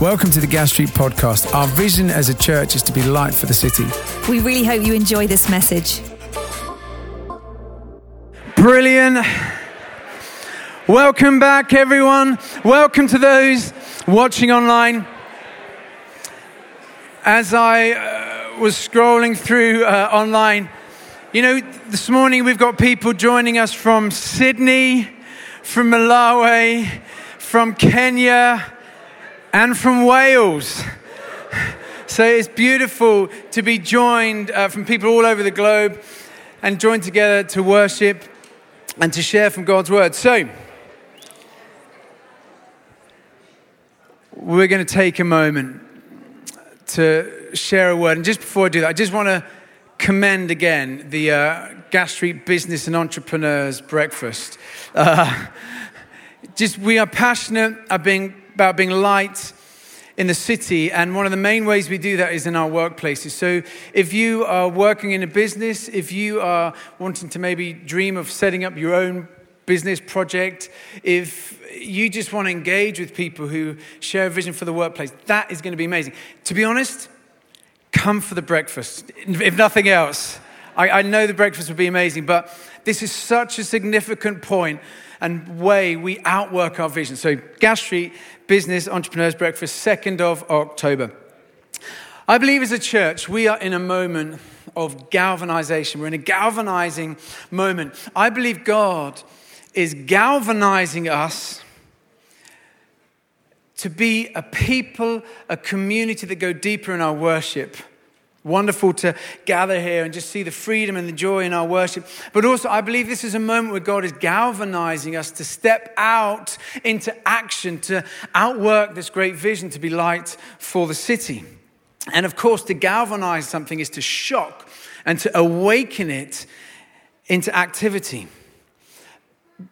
Welcome to the Gas Street Podcast. Our vision as a church is to be light for the city. We really hope you enjoy this message. Brilliant. Welcome back, everyone. Welcome to those watching online. As I uh, was scrolling through uh, online, you know, this morning we've got people joining us from Sydney, from Malawi, from Kenya and from Wales. So it's beautiful to be joined uh, from people all over the globe and joined together to worship and to share from God's word. So, we're going to take a moment to share a word. And just before I do that, I just want to commend again the uh, Gas Street Business and Entrepreneurs Breakfast. Uh, just we are passionate about being about being light in the city. And one of the main ways we do that is in our workplaces. So if you are working in a business, if you are wanting to maybe dream of setting up your own business project, if you just want to engage with people who share a vision for the workplace, that is going to be amazing. To be honest, come for the breakfast, if nothing else. I, I know the breakfast would be amazing, but this is such a significant point and way we outwork our vision. So, Gas Street Business Entrepreneurs Breakfast, 2nd of October. I believe as a church, we are in a moment of galvanization. We're in a galvanizing moment. I believe God is galvanizing us to be a people, a community that go deeper in our worship Wonderful to gather here and just see the freedom and the joy in our worship. But also, I believe this is a moment where God is galvanizing us to step out into action, to outwork this great vision to be light for the city. And of course, to galvanize something is to shock and to awaken it into activity.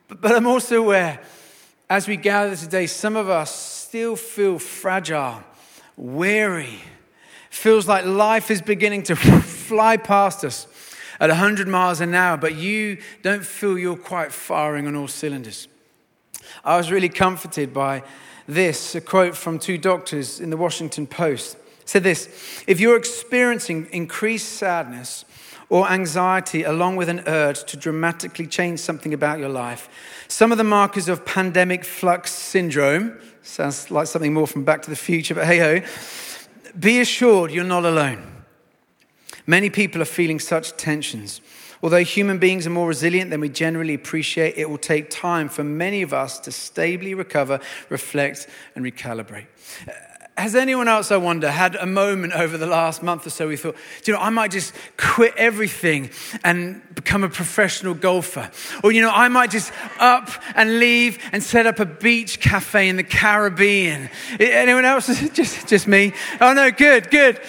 But I'm also aware, as we gather today, some of us still feel fragile, weary feels like life is beginning to fly past us at 100 miles an hour, but you don't feel you're quite firing on all cylinders. I was really comforted by this, a quote from two doctors in the Washington Post. Said this If you're experiencing increased sadness or anxiety along with an urge to dramatically change something about your life, some of the markers of pandemic flux syndrome sounds like something more from Back to the Future, but hey ho be assured you're not alone. Many people are feeling such tensions. Although human beings are more resilient than we generally appreciate, it will take time for many of us to stably recover, reflect, and recalibrate. Has anyone else, I wonder, had a moment over the last month or so we thought, you know, I might just quit everything and become a professional golfer? Or, you know, I might just up and leave and set up a beach cafe in the Caribbean. Anyone else? just, just me? Oh, no, good, good.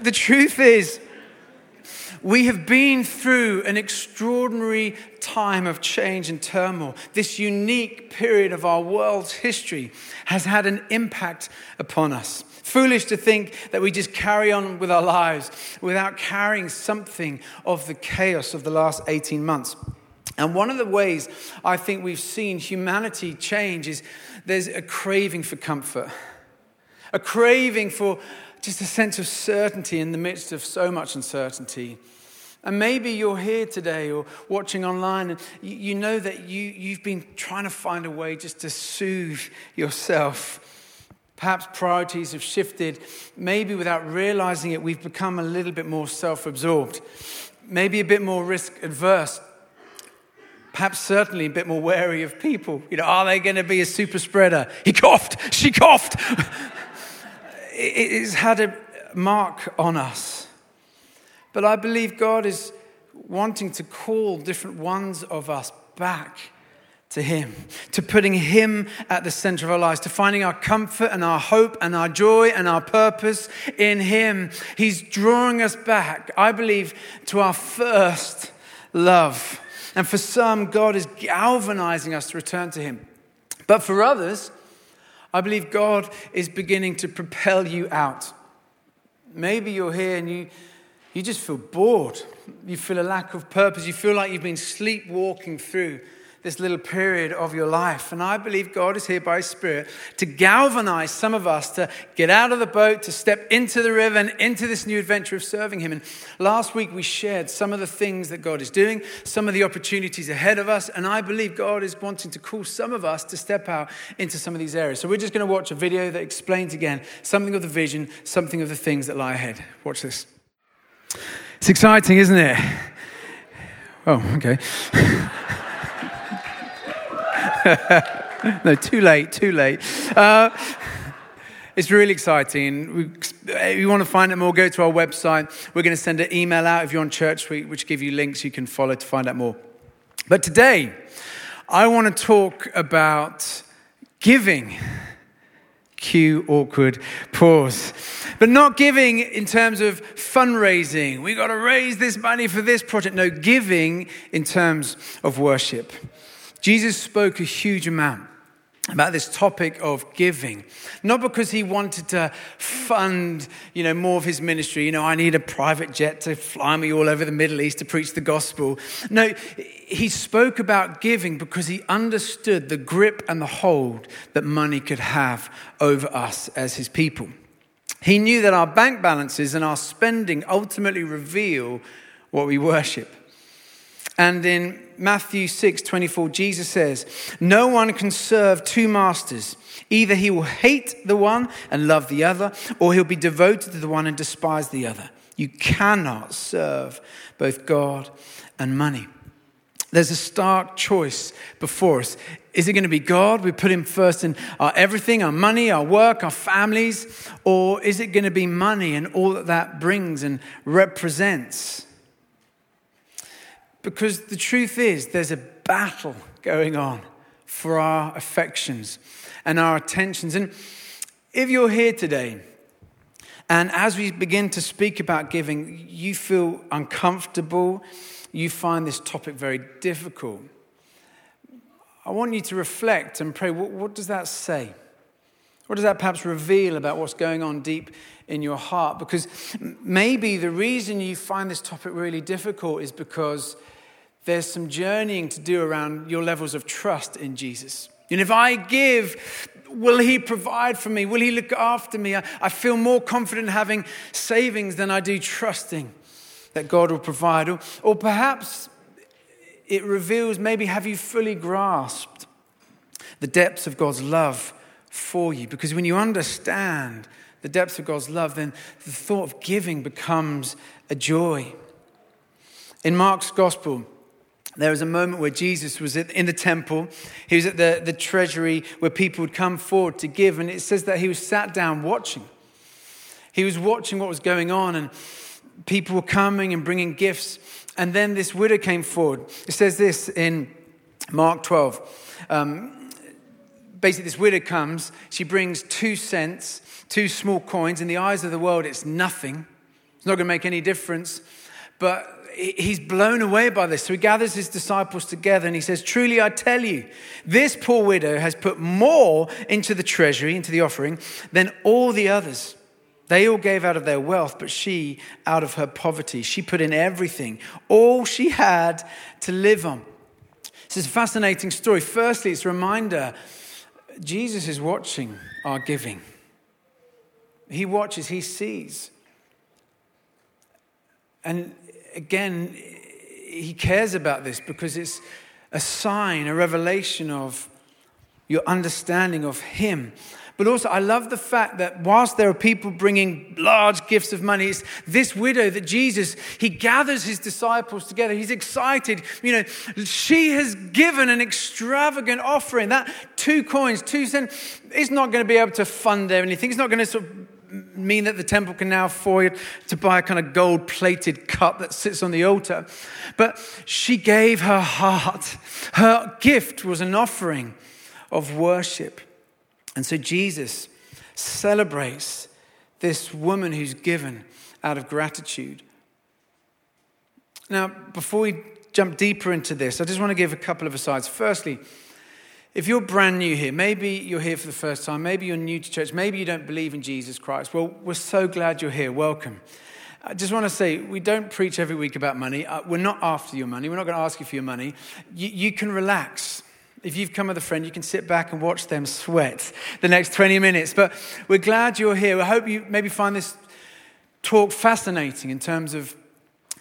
The truth is, we have been through an extraordinary time of change and turmoil. This unique period of our world's history has had an impact upon us. Foolish to think that we just carry on with our lives without carrying something of the chaos of the last 18 months. And one of the ways I think we've seen humanity change is there's a craving for comfort, a craving for just a sense of certainty in the midst of so much uncertainty. And maybe you're here today or watching online and you know that you, you've been trying to find a way just to soothe yourself. Perhaps priorities have shifted. Maybe without realizing it, we've become a little bit more self absorbed, maybe a bit more risk adverse. Perhaps certainly a bit more wary of people. You know, are they going to be a super spreader? He coughed, she coughed. it's had a mark on us. But I believe God is wanting to call different ones of us back to Him, to putting Him at the center of our lives, to finding our comfort and our hope and our joy and our purpose in Him. He's drawing us back, I believe, to our first love. And for some, God is galvanizing us to return to Him. But for others, I believe God is beginning to propel you out. Maybe you're here and you you just feel bored. You feel a lack of purpose. You feel like you've been sleepwalking through this little period of your life. And I believe God is here by His Spirit to galvanize some of us to get out of the boat, to step into the river and into this new adventure of serving Him. And last week we shared some of the things that God is doing, some of the opportunities ahead of us. And I believe God is wanting to call some of us to step out into some of these areas. So we're just going to watch a video that explains again something of the vision, something of the things that lie ahead. Watch this. It's exciting, isn't it? Oh, okay. no, too late, too late. Uh, it's really exciting. We, if you want to find out more, go to our website. We're going to send an email out if you're on ChurchSuite, which give you links you can follow to find out more. But today, I want to talk about giving. Cue awkward pause. But not giving in terms of fundraising. We got to raise this money for this project. No, giving in terms of worship. Jesus spoke a huge amount about this topic of giving. Not because he wanted to fund you know more of his ministry. You know i need a private jet to fly me all over the middle east to preach the gospel. No he spoke about giving because he understood the grip and the hold that money could have over us as his people. He knew that our bank balances and our spending ultimately reveal what we worship. And in Matthew 6 24, Jesus says, No one can serve two masters. Either he will hate the one and love the other, or he'll be devoted to the one and despise the other. You cannot serve both God and money. There's a stark choice before us. Is it going to be God? We put him first in our everything, our money, our work, our families, or is it going to be money and all that that brings and represents? Because the truth is, there's a battle going on for our affections and our attentions. And if you're here today, and as we begin to speak about giving, you feel uncomfortable, you find this topic very difficult, I want you to reflect and pray what, what does that say? What does that perhaps reveal about what's going on deep in your heart? Because maybe the reason you find this topic really difficult is because there's some journeying to do around your levels of trust in Jesus. And if I give, will He provide for me? Will He look after me? I, I feel more confident having savings than I do trusting that God will provide. Or, or perhaps it reveals maybe have you fully grasped the depths of God's love for you? Because when you understand the depths of God's love, then the thought of giving becomes a joy. In Mark's gospel, there was a moment where Jesus was in the temple. He was at the, the treasury where people would come forward to give. And it says that he was sat down watching. He was watching what was going on, and people were coming and bringing gifts. And then this widow came forward. It says this in Mark 12. Um, basically, this widow comes. She brings two cents, two small coins. In the eyes of the world, it's nothing. It's not going to make any difference. But he's blown away by this. So he gathers his disciples together and he says, Truly I tell you, this poor widow has put more into the treasury, into the offering, than all the others. They all gave out of their wealth, but she out of her poverty. She put in everything, all she had to live on. This is a fascinating story. Firstly, it's a reminder Jesus is watching our giving. He watches, he sees. And again, he cares about this because it's a sign, a revelation of your understanding of him. But also, I love the fact that whilst there are people bringing large gifts of money, it's this widow that Jesus, he gathers his disciples together. He's excited. You know, she has given an extravagant offering. That two coins, two cents, is not going to be able to fund anything. It's not going to sort of mean that the temple can now afford to buy a kind of gold plated cup that sits on the altar. But she gave her heart. Her gift was an offering of worship. And so Jesus celebrates this woman who's given out of gratitude. Now, before we jump deeper into this, I just want to give a couple of asides. Firstly, if you're brand new here, maybe you're here for the first time, maybe you're new to church, maybe you don't believe in Jesus Christ, well, we're so glad you're here. Welcome. I just want to say, we don't preach every week about money. Uh, we're not after your money. We're not going to ask you for your money. You, you can relax. If you've come with a friend, you can sit back and watch them sweat the next 20 minutes. But we're glad you're here. I hope you maybe find this talk fascinating in terms of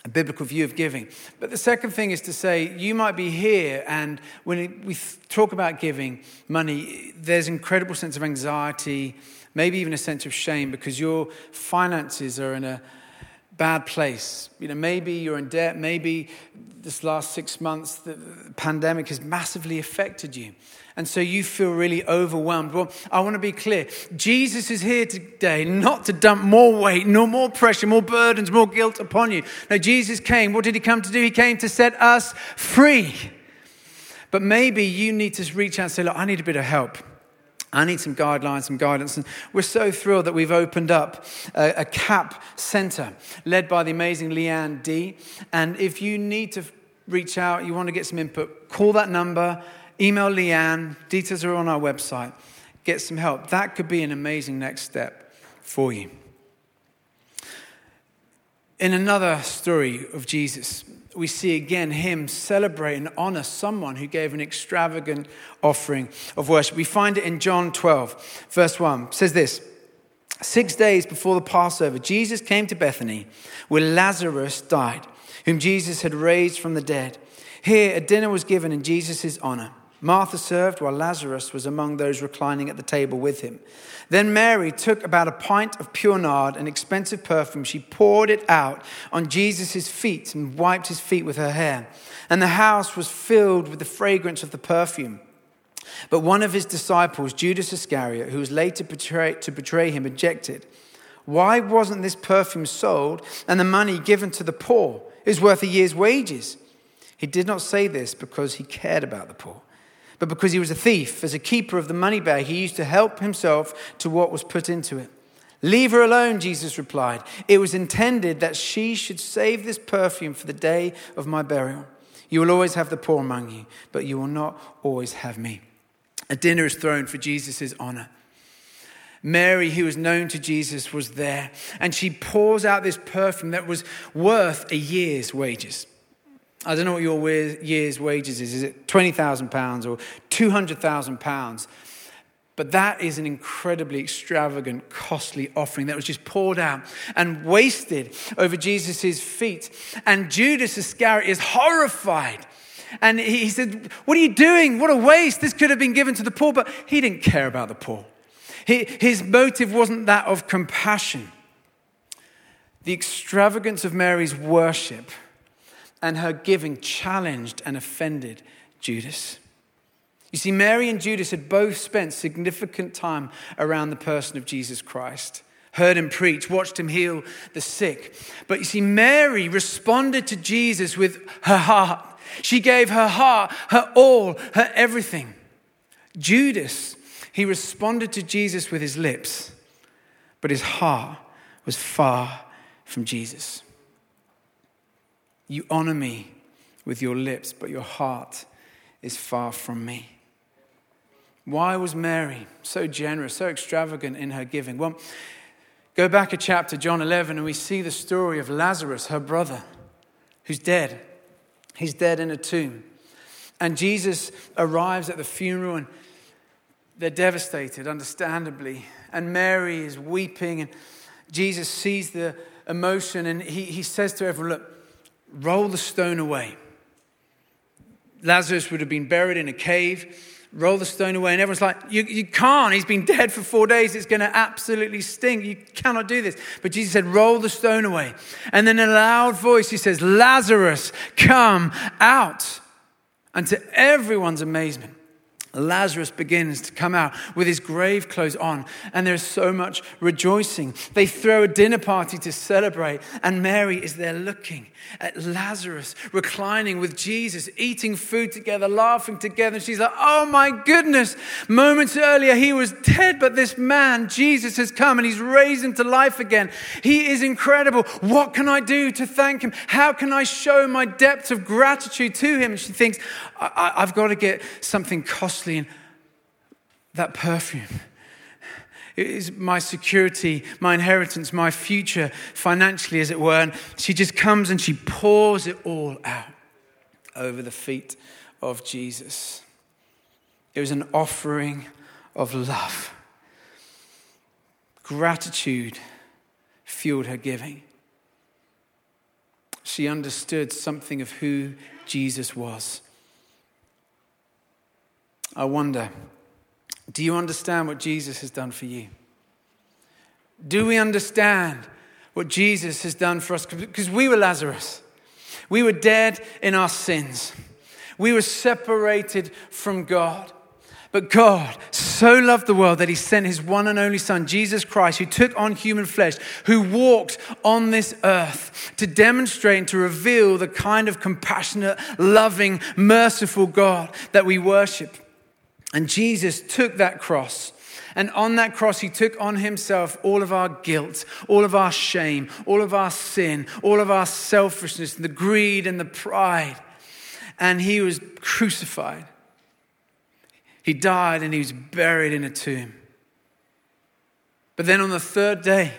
a biblical view of giving. But the second thing is to say you might be here, and when we talk about giving money, there's incredible sense of anxiety, maybe even a sense of shame because your finances are in a bad place. You know, maybe you're in debt, maybe this last six months the pandemic has massively affected you. And so you feel really overwhelmed. Well, I want to be clear. Jesus is here today not to dump more weight, no more pressure, more burdens, more guilt upon you. No, Jesus came. What did he come to do? He came to set us free. But maybe you need to reach out and say, Look, I need a bit of help. I need some guidelines, some guidance. And we're so thrilled that we've opened up a, a CAP center led by the amazing Leanne D. And if you need to reach out, you want to get some input, call that number, email Leanne. Details are on our website. Get some help. That could be an amazing next step for you. In another story of Jesus, we see again him celebrate and honor someone who gave an extravagant offering of worship. We find it in John 12, verse 1. It says this Six days before the Passover, Jesus came to Bethany where Lazarus died, whom Jesus had raised from the dead. Here, a dinner was given in Jesus' honor. Martha served while Lazarus was among those reclining at the table with him. Then Mary took about a pint of pure nard, an expensive perfume. She poured it out on Jesus' feet and wiped his feet with her hair. And the house was filled with the fragrance of the perfume. But one of his disciples, Judas Iscariot, who was later to betray him, objected. Why wasn't this perfume sold and the money given to the poor? It was worth a year's wages. He did not say this because he cared about the poor but because he was a thief. As a keeper of the money bag, he used to help himself to what was put into it. Leave her alone, Jesus replied. It was intended that she should save this perfume for the day of my burial. You will always have the poor among you, but you will not always have me. A dinner is thrown for Jesus' honor. Mary, who was known to Jesus, was there, and she pours out this perfume that was worth a year's wages. I don't know what your year's wages is. Is it £20,000 or £200,000? But that is an incredibly extravagant, costly offering that was just poured out and wasted over Jesus' feet. And Judas Iscariot is horrified. And he said, What are you doing? What a waste. This could have been given to the poor. But he didn't care about the poor. His motive wasn't that of compassion. The extravagance of Mary's worship and her giving challenged and offended Judas. You see, Mary and Judas had both spent significant time around the person of Jesus Christ, heard him preach, watched him heal the sick. But you see, Mary responded to Jesus with her heart. She gave her heart, her all, her everything. Judas, he responded to Jesus with his lips, but his heart was far from Jesus. You honor me with your lips, but your heart is far from me. Why was Mary so generous, so extravagant in her giving? Well, go back a chapter, John 11, and we see the story of Lazarus, her brother, who's dead. He's dead in a tomb. And Jesus arrives at the funeral, and they're devastated, understandably. And Mary is weeping, and Jesus sees the emotion, and he, he says to everyone, Look, roll the stone away. Lazarus would have been buried in a cave. Roll the stone away. And everyone's like, you, you can't. He's been dead for four days. It's going to absolutely stink. You cannot do this. But Jesus said, Roll the stone away. And then in a loud voice, he says, Lazarus, come out. And to everyone's amazement, Lazarus begins to come out with his grave clothes on, and there's so much rejoicing. They throw a dinner party to celebrate, and Mary is there looking at Lazarus, reclining with Jesus, eating food together, laughing together. And she's like, Oh my goodness, moments earlier he was dead, but this man, Jesus, has come and he's raised him to life again. He is incredible. What can I do to thank him? How can I show my depth of gratitude to him? And she thinks, I- have got to get something costly and that perfume. It is my security, my inheritance, my future financially, as it were. And she just comes and she pours it all out over the feet of Jesus. It was an offering of love. Gratitude fueled her giving. She understood something of who Jesus was. I wonder do you understand what Jesus has done for you? Do we understand what Jesus has done for us? Because we were Lazarus. We were dead in our sins. We were separated from God. But God so loved the world that he sent his one and only Son, Jesus Christ, who took on human flesh, who walked on this earth to demonstrate and to reveal the kind of compassionate, loving, merciful God that we worship. And Jesus took that cross. And on that cross, he took on himself all of our guilt, all of our shame, all of our sin, all of our selfishness, and the greed and the pride. And he was crucified. He died and he was buried in a tomb. But then on the third day,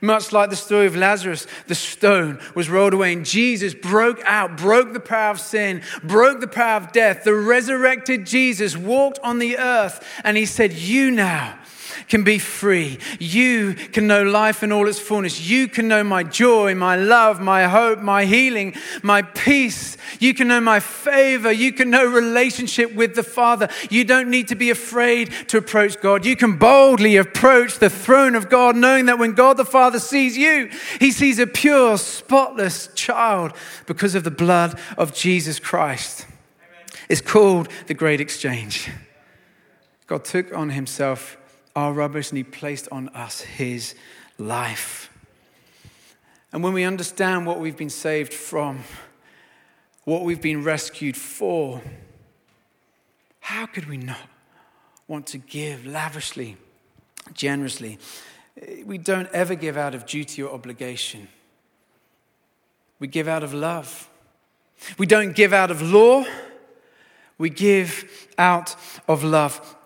much like the story of Lazarus, the stone was rolled away, and Jesus broke out, broke the power of sin, broke the power of death. The resurrected Jesus walked on the earth, and he said, You now can be free. You can know life in all its fullness. You can know my joy, my love, my hope, my healing, my peace. You can know my favor. You can know relationship with the Father. You don't need to be afraid to approach God. You can boldly approach the throne of God, knowing that when God the Father sees you, he sees a pure, spotless child because of the blood of Jesus Christ. It's called the Great Exchange. God took on himself our rubbish and He placed on us His life. And when we understand what we've been saved from, what we've been rescued for, how could we not want to give lavishly, generously? We don't ever give out of duty or obligation. We give out of love. We don't give out of law. We give out of love.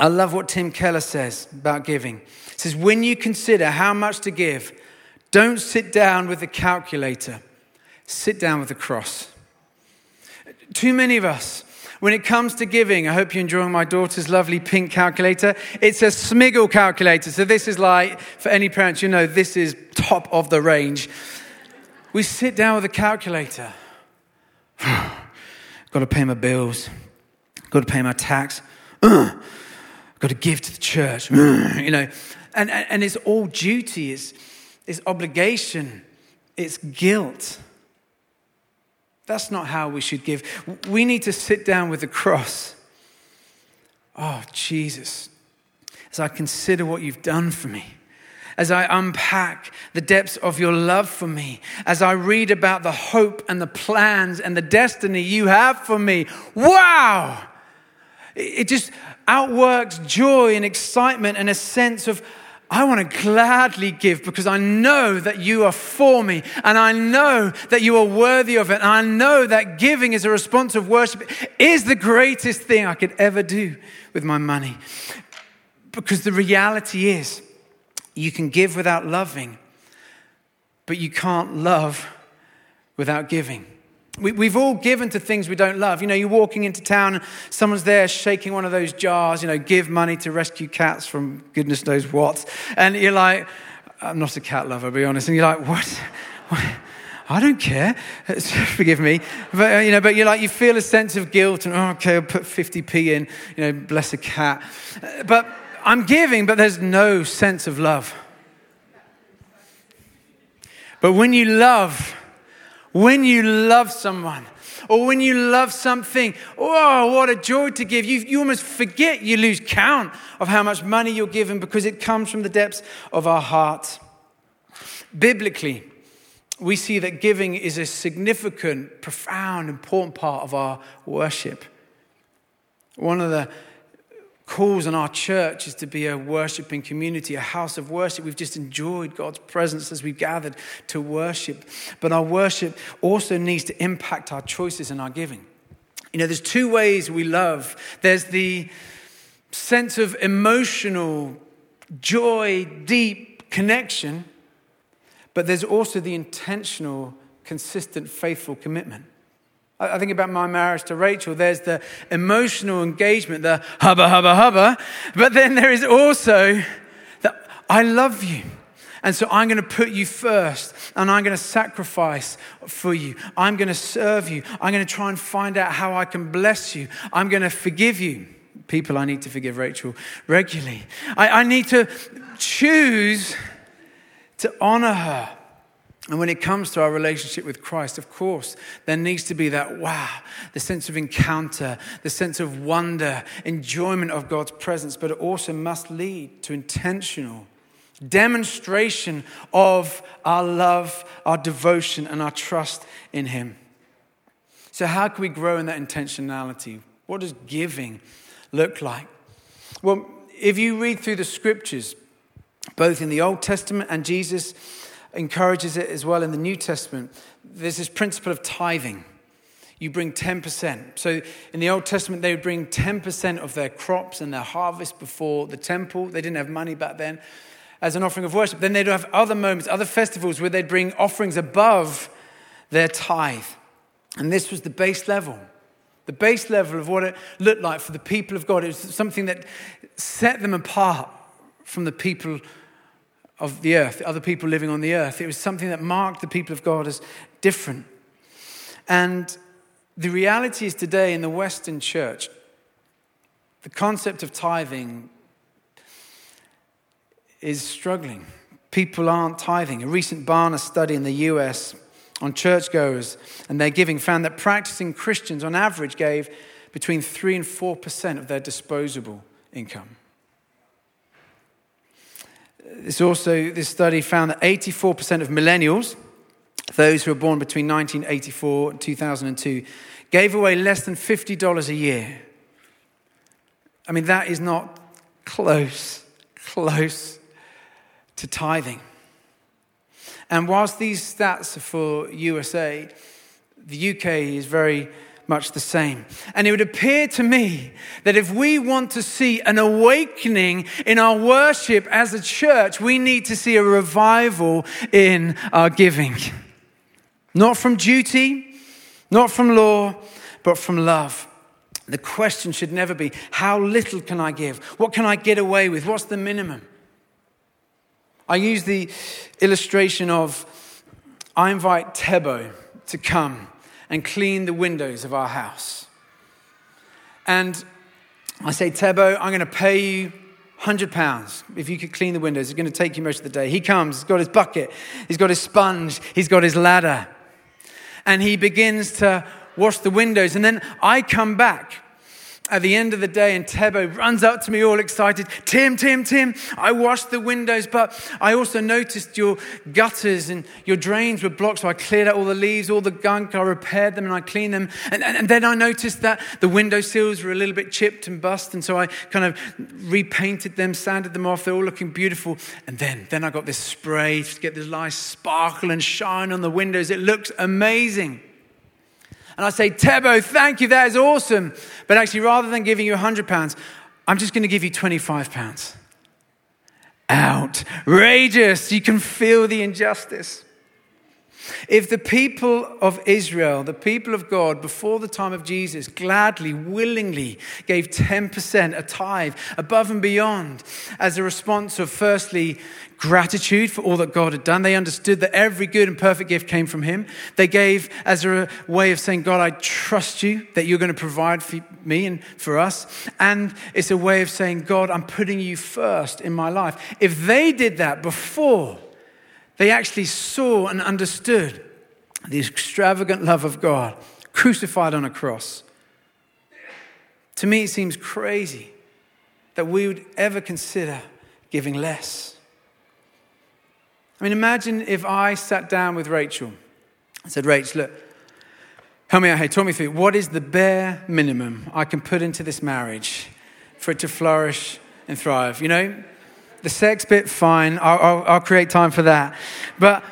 I love what Tim Keller says about giving. He says, when you consider how much to give, don't sit down with a calculator, sit down with a cross. Too many of us, when it comes to giving, I hope you're enjoying my daughter's lovely pink calculator. It's a Smiggle calculator. So, this is like, for any parents, you know, this is top of the range. We sit down with a calculator. Got to pay my bills. Got to pay my tax. got to give to the church, hmm. you know. And, and it's all duty, it's, it's obligation, it's guilt. That's not how we should give. We need to sit down with the cross. Oh, Jesus, as I consider what you've done for me, as I unpack the depths of your love for me, as I read about the hope and the plans and the destiny you have for me, wow! It just, outworks joy and excitement and a sense of, I want to gladly give because I know that you are for me and I know that you are worthy of it. And I know that giving is a response of worship is the greatest thing I could ever do with my money. Because the reality is, you can give without loving, but you can't love without giving. We, have all given to things we don't love. You know, you're walking into town and someone's there shaking one of those jars, you know, give money to rescue cats from goodness knows what. And you're like, I'm not a cat lover, to be honest. And you're like, what? what? I don't care. Forgive me. But, uh, you know, but you're like, you feel a sense of guilt and, oh, okay, I'll put 50p in, you know, bless a cat. But I'm giving, but there's no sense of love. But when you love, when you love someone or when you love something, oh, what a joy to give. You, you almost forget, you lose count of how much money you're given because it comes from the depths of our heart. Biblically, we see that giving is a significant, profound, important part of our worship. One of the calls on our church is to be a worshiping community, a house of worship. We've just enjoyed God's presence as we've gathered to worship. But our worship also needs to impact our choices and our giving. You know, there's two ways we love there's the sense of emotional joy, deep connection, but there's also the intentional, consistent, faithful commitment. I think about my marriage to Rachel. There's the emotional engagement, the hubba, hubba, hubba. But then there is also that I love you. And so I'm going to put you first and I'm going to sacrifice for you. I'm going to serve you. I'm going to try and find out how I can bless you. I'm going to forgive you. People, I need to forgive Rachel regularly. I, I need to choose to honor her. And when it comes to our relationship with Christ, of course, there needs to be that wow, the sense of encounter, the sense of wonder, enjoyment of God's presence, but it also must lead to intentional demonstration of our love, our devotion, and our trust in Him. So, how can we grow in that intentionality? What does giving look like? Well, if you read through the scriptures, both in the Old Testament and Jesus encourages it as well in the New Testament. There's this principle of tithing. You bring 10%. So in the Old Testament, they would bring 10% of their crops and their harvest before the temple. They didn't have money back then as an offering of worship. Then they'd have other moments, other festivals where they'd bring offerings above their tithe. And this was the base level. The base level of what it looked like for the people of God. It was something that set them apart from the people of the earth, other people living on the earth. It was something that marked the people of God as different. And the reality is today in the Western church, the concept of tithing is struggling. People aren't tithing. A recent Barna study in the US on churchgoers and their giving found that practicing Christians on average gave between 3 and 4% of their disposable income. This also, this study found that 84% of millennials, those who were born between 1984 and 2002, gave away less than $50 a year. I mean, that is not close, close to tithing. And whilst these stats are for USA, the UK is very much the same. And it would appear to me that if we want to see an awakening in our worship as a church, we need to see a revival in our giving. Not from duty, not from law, but from love. The question should never be, how little can I give? What can I get away with? What's the minimum? I use the illustration of I invite Tebo to come and clean the windows of our house. And I say, Tebo, I'm going to pay you 100 pounds if you could clean the windows. It's going to take you most of the day. He comes, he's got his bucket, he's got his sponge, he's got his ladder. And he begins to wash the windows. And then I come back at the end of the day, and Tebo runs up to me all excited. Tim, Tim, Tim, I washed the windows, but I also noticed your gutters and your drains were blocked. So I cleared out all the leaves, all the gunk, I repaired them and I cleaned them. And, and, and then I noticed that the window sills were a little bit chipped and bust. And so I kind of repainted them, sanded them off. They're all looking beautiful. And then, then I got this spray to get this nice sparkle and shine on the windows. It looks amazing. And I say, Tebo, thank you, that is awesome. But actually, rather than giving you 100 pounds, I'm just going to give you 25 pounds. Outrageous. You can feel the injustice. If the people of Israel, the people of God, before the time of Jesus, gladly, willingly gave 10%, a tithe, above and beyond, as a response of firstly, gratitude for all that God had done. They understood that every good and perfect gift came from Him. They gave as a way of saying, God, I trust you that you're going to provide for me and for us. And it's a way of saying, God, I'm putting you first in my life. If they did that before, they actually saw and understood the extravagant love of God crucified on a cross. To me, it seems crazy that we would ever consider giving less. I mean, imagine if I sat down with Rachel and said, Rachel, look, help me out here, talk me through what is the bare minimum I can put into this marriage for it to flourish and thrive? You know, the sex bit, fine. I'll, I'll, I'll create time for that. But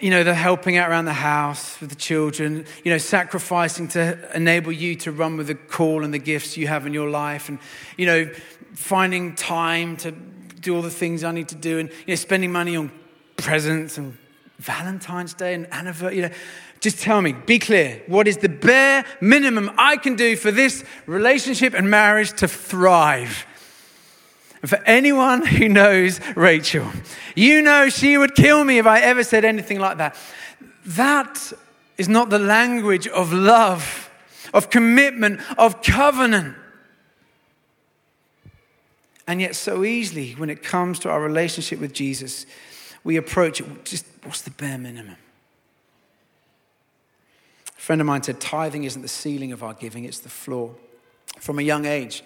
you know, the helping out around the house with the children, you know, sacrificing to enable you to run with the call and the gifts you have in your life, and, you know, finding time to do all the things I need to do and you know, spending money on presents and Valentine's Day and anniversary. You know, just tell me, be clear. What is the bare minimum I can do for this relationship and marriage to thrive? And for anyone who knows Rachel, you know she would kill me if I ever said anything like that. That is not the language of love, of commitment, of covenant. And yet, so easily, when it comes to our relationship with Jesus, we approach it just what's the bare minimum? A friend of mine said, tithing isn't the ceiling of our giving, it's the floor. From a young age,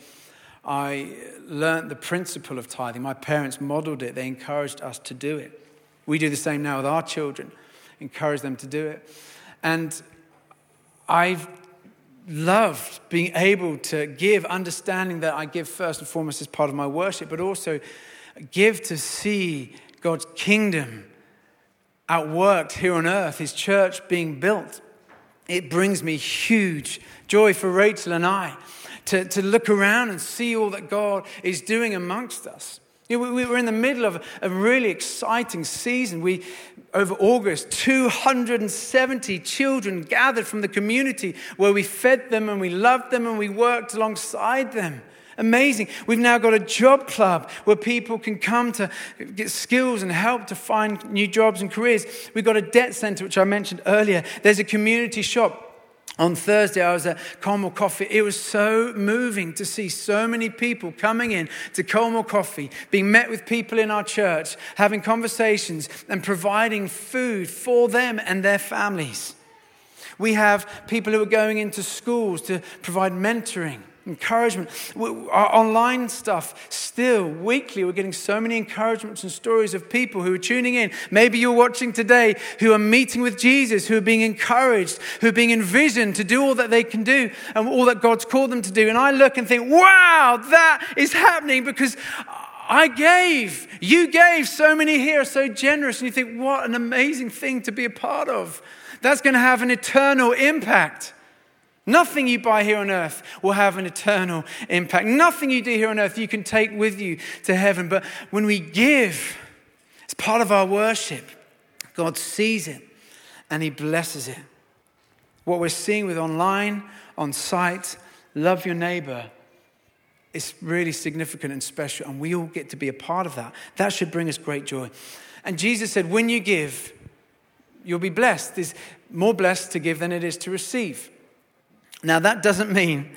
I learned the principle of tithing. My parents modeled it, they encouraged us to do it. We do the same now with our children, encourage them to do it. And I've loved being able to give, understanding that I give first and foremost as part of my worship, but also give to see God's kingdom outworked here on earth, His church being built. It brings me huge joy for Rachel and I to, to look around and see all that God is doing amongst us. You know, we, we were in the middle of a really exciting season. We, over August, 270 children gathered from the community where we fed them and we loved them and we worked alongside them. Amazing. We've now got a job club where people can come to get skills and help to find new jobs and careers. We've got a debt center, which I mentioned earlier. There's a community shop on Thursday, I was at Colmore Coffee. It was so moving to see so many people coming in to Colmore Coffee, being met with people in our church, having conversations, and providing food for them and their families. We have people who are going into schools to provide mentoring encouragement. Our online stuff, still weekly, we're getting so many encouragements and stories of people who are tuning in. Maybe you're watching today who are meeting with Jesus, who are being encouraged, who are being envisioned to do all that they can do and all that God's called them to do. And I look and think, wow, that is happening because I gave. You gave. So many here are so generous. And you think, what an amazing thing to be a part of. That's going to have an eternal impact. Nothing you buy here on earth will have an eternal impact. Nothing you do here on earth you can take with you to heaven. But when we give, it's part of our worship. God sees it and He blesses it. What we're seeing with online, on site, love your neighbor, is really significant and special. And we all get to be a part of that. That should bring us great joy. And Jesus said, when you give, you'll be blessed. There's more blessed to give than it is to receive. Now, that doesn't mean,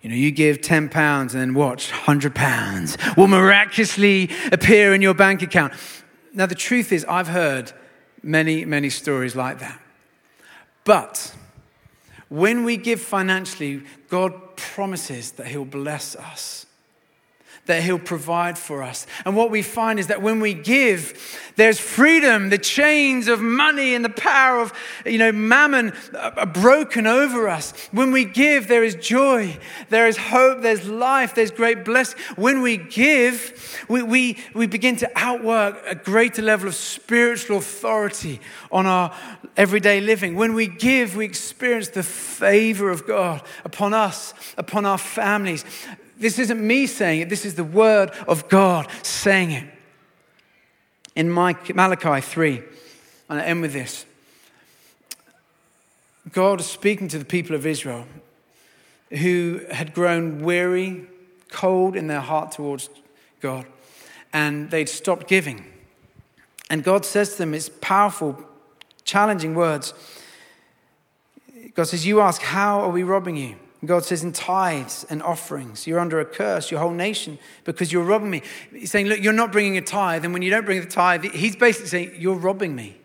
you know, you give 10 pounds and then watch 100 pounds will miraculously appear in your bank account. Now, the truth is, I've heard many, many stories like that. But when we give financially, God promises that He'll bless us that He'll provide for us. And what we find is that when we give, there's freedom. The chains of money and the power of, you know, mammon are broken over us. When we give, there is joy, there is hope, there's life, there's great blessing. When we give, we, we, we begin to outwork a greater level of spiritual authority on our everyday living. When we give, we experience the favor of God upon us, upon our families. This isn't me saying it, this is the word of God saying it. In Malachi 3, and I end with this God is speaking to the people of Israel who had grown weary, cold in their heart towards God, and they'd stopped giving. And God says to them, it's powerful, challenging words. God says, You ask, How are we robbing you? God says, in tithes and offerings, you're under a curse, your whole nation, because you're robbing me. He's saying, look, you're not bringing a tithe. And when you don't bring the tithe, he's basically saying, you're robbing me.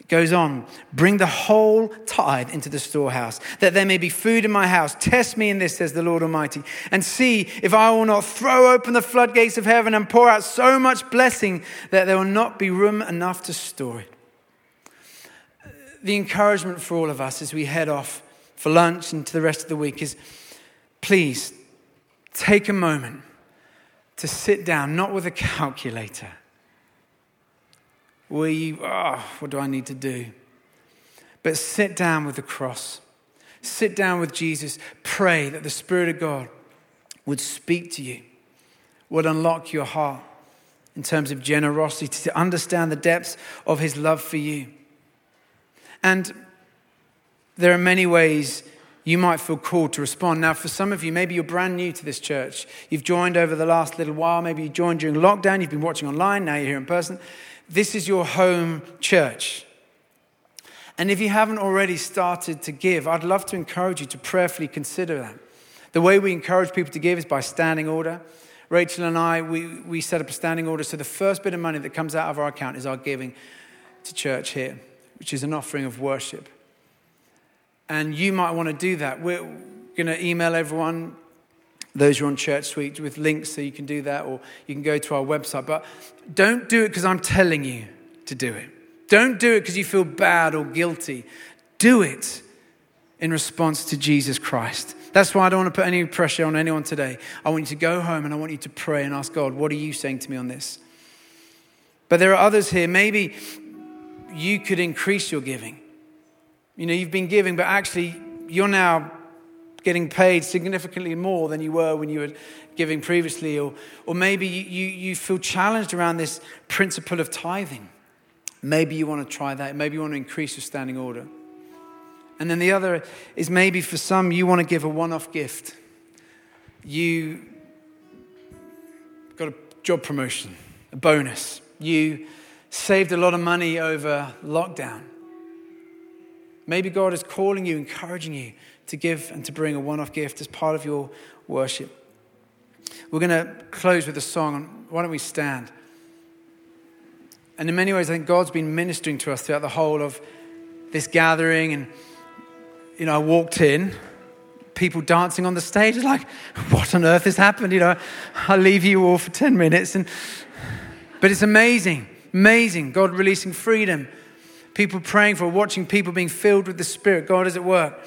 It goes on, bring the whole tithe into the storehouse, that there may be food in my house. Test me in this, says the Lord Almighty, and see if I will not throw open the floodgates of heaven and pour out so much blessing that there will not be room enough to store it the encouragement for all of us as we head off for lunch and to the rest of the week is please take a moment to sit down, not with a calculator, you, oh, what do I need to do? But sit down with the cross. Sit down with Jesus. Pray that the Spirit of God would speak to you, would unlock your heart in terms of generosity, to understand the depths of his love for you. And there are many ways you might feel called to respond. Now, for some of you, maybe you're brand new to this church. You've joined over the last little while. Maybe you joined during lockdown. You've been watching online. Now you're here in person. This is your home church. And if you haven't already started to give, I'd love to encourage you to prayerfully consider that. The way we encourage people to give is by standing order. Rachel and I, we, we set up a standing order. So the first bit of money that comes out of our account is our giving to church here, which is an offering of worship. And you might want to do that. We're going to email everyone, those who are on ChurchSuite, with links so you can do that, or you can go to our website. But don't do it because I'm telling you to do it. Don't do it because you feel bad or guilty. Do it in response to Jesus Christ. That's why I don't want to put any pressure on anyone today. I want you to go home and I want you to pray and ask God, what are you saying to me on this? But there are others here, maybe you could increase your giving. You know, you've been giving, but actually you're now getting paid significantly more than you were when you were giving previously. Or, or maybe you, you, feel challenged around this principle of tithing. Maybe you want to try that. Maybe you want to increase your standing order. And then the other is maybe for some, you want to give a one off gift. You got a job promotion, a bonus. You saved a lot of money over lockdown. Maybe God is calling you, encouraging you to give and to bring a one off gift as part of your worship. We're going to close with a song. Why don't we stand? And in many ways, I think God's been ministering to us throughout the whole of this gathering. And, you know, I walked in, people dancing on the stage, like, what on earth has happened? You know, I'll leave you all for 10 minutes. And, but it's amazing, amazing. God releasing freedom, people praying for, watching people being filled with the Spirit. God is at work.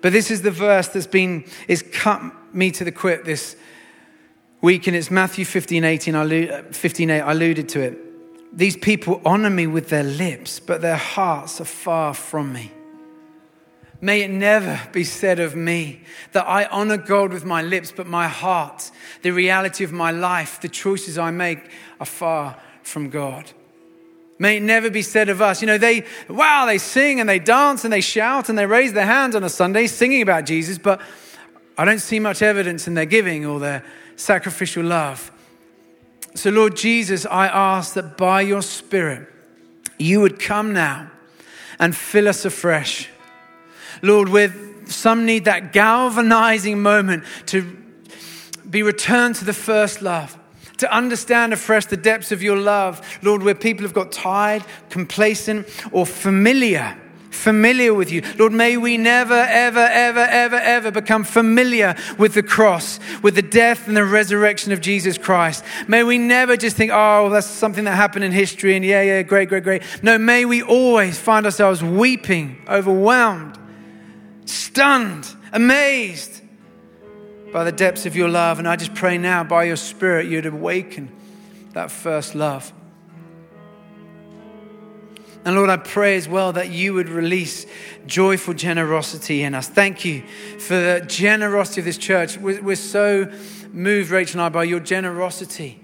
But this is the verse that's been, is cut me to the quick this week, and it's Matthew 15, 18, I uh, 15, 8, I alluded to it. These people honor me with their lips, but their hearts are far from me. May it never be said of me that I honor God with my lips, but my heart, the reality of my life, the choices I make are far from God. May it never be said of us, you know, they, wow, they sing and they dance and they shout and they raise their hands on a Sunday singing about Jesus, but I don't see much evidence in their giving or their sacrificial love. So, Lord Jesus, I ask that by your Spirit, you would come now and fill us afresh. Lord, with some need that galvanizing moment to be returned to the first love, to understand afresh the depths of your love. Lord, where people have got tired, complacent, or familiar familiar with you. Lord, may we never, ever, ever, ever, ever become familiar with the cross, with the death and the resurrection of Jesus Christ. May we never just think, oh, that's something that happened in history and yeah, yeah, great, great, great. No, may we always find ourselves weeping, overwhelmed, stunned, amazed by the depths of your love. And I just pray now, by your Spirit, you'd awaken that first love. And Lord, I pray as well that you would release joyful generosity in us. Thank you for the generosity of this church. We're, we're so moved, Rachel and I, by your generosity.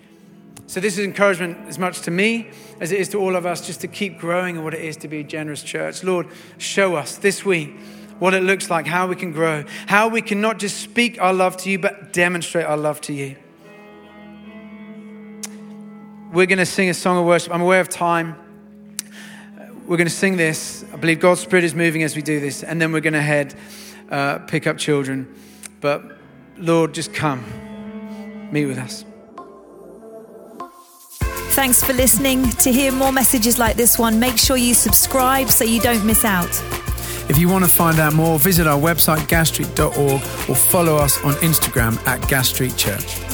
So, this is encouragement as much to me as it is to all of us just to keep growing in what it is to be a generous church. Lord, show us this week what it looks like, how we can grow, how we can not just speak our love to you, but demonstrate our love to you. We're going to sing a song of worship. I'm aware of time. We're going to sing this. I believe God's Spirit is moving as we do this, and then we're going to head, uh, pick up children. But Lord, just come, meet with us. Thanks for listening. To hear more messages like this one, make sure you subscribe so you don't miss out. If you want to find out more, visit our website, gasstreet.org, or follow us on Instagram at Gas Street Church.